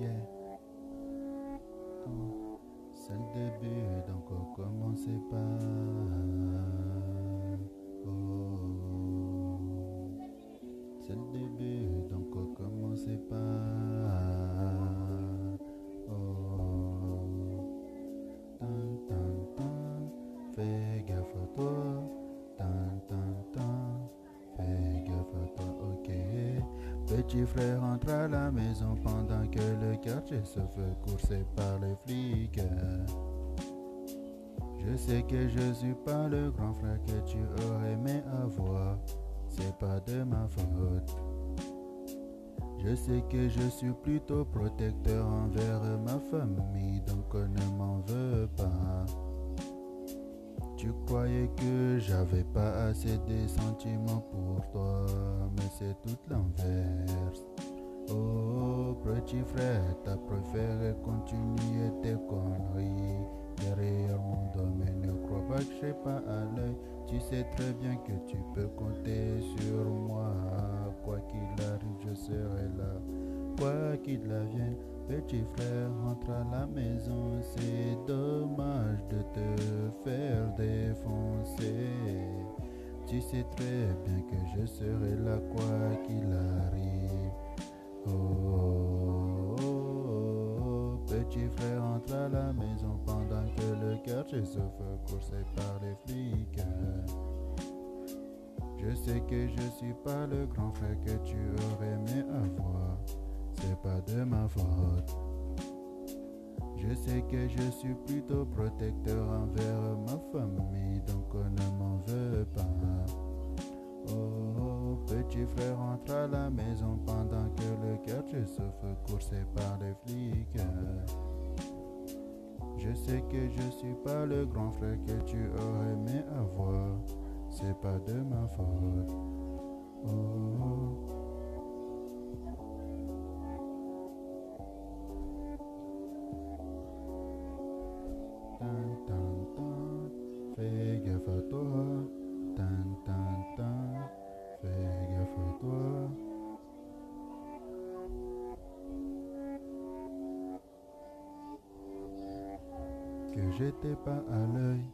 Yeah. C'est le début, donc on commence pas. Oh. C'est le début, donc on commence pas. Oh. Tan, tan, fais gaffe à toi. Tan, tan, tan, fais gaffe à toi. Petit frère entre à la maison pendant que le quartier se fait courser par les flics. Je sais que je suis pas le grand frère que tu aurais aimé avoir, c'est pas de ma faute. Je sais que je suis plutôt protecteur envers ma famille, donc ne m'en veux pas. Tu croyais que j'avais pas assez de sentiments pour toi, mais c'est tout l'inverse. Oh, petit frère, t'as préféré continuer tes conneries derrière mon domaine. Ne crois pas que je sais pas à l'œil. Tu sais très bien que tu peux compter sur moi. Quoi qu'il arrive, je serai là. Quoi qu'il advienne, petit frère, rentre à la maison. C'est dommage de te faire défoncer. Tu sais très bien que je serai là, quoi qu'il arrive. Oh, oh, oh, petit frère entre à la maison pendant que le quartier se fait courser par les flics. Je sais que je suis pas le grand frère que tu aurais sais que je suis plutôt protecteur envers ma famille, donc ne m'en veux pas. Oh, petit frère entre à la maison pendant que le quartier se fait courser par les flics. Je sais que je suis pas le grand frère que tu aurais aimé avoir, c'est pas de ma faute. Oh. Que j'étais pas à l'œil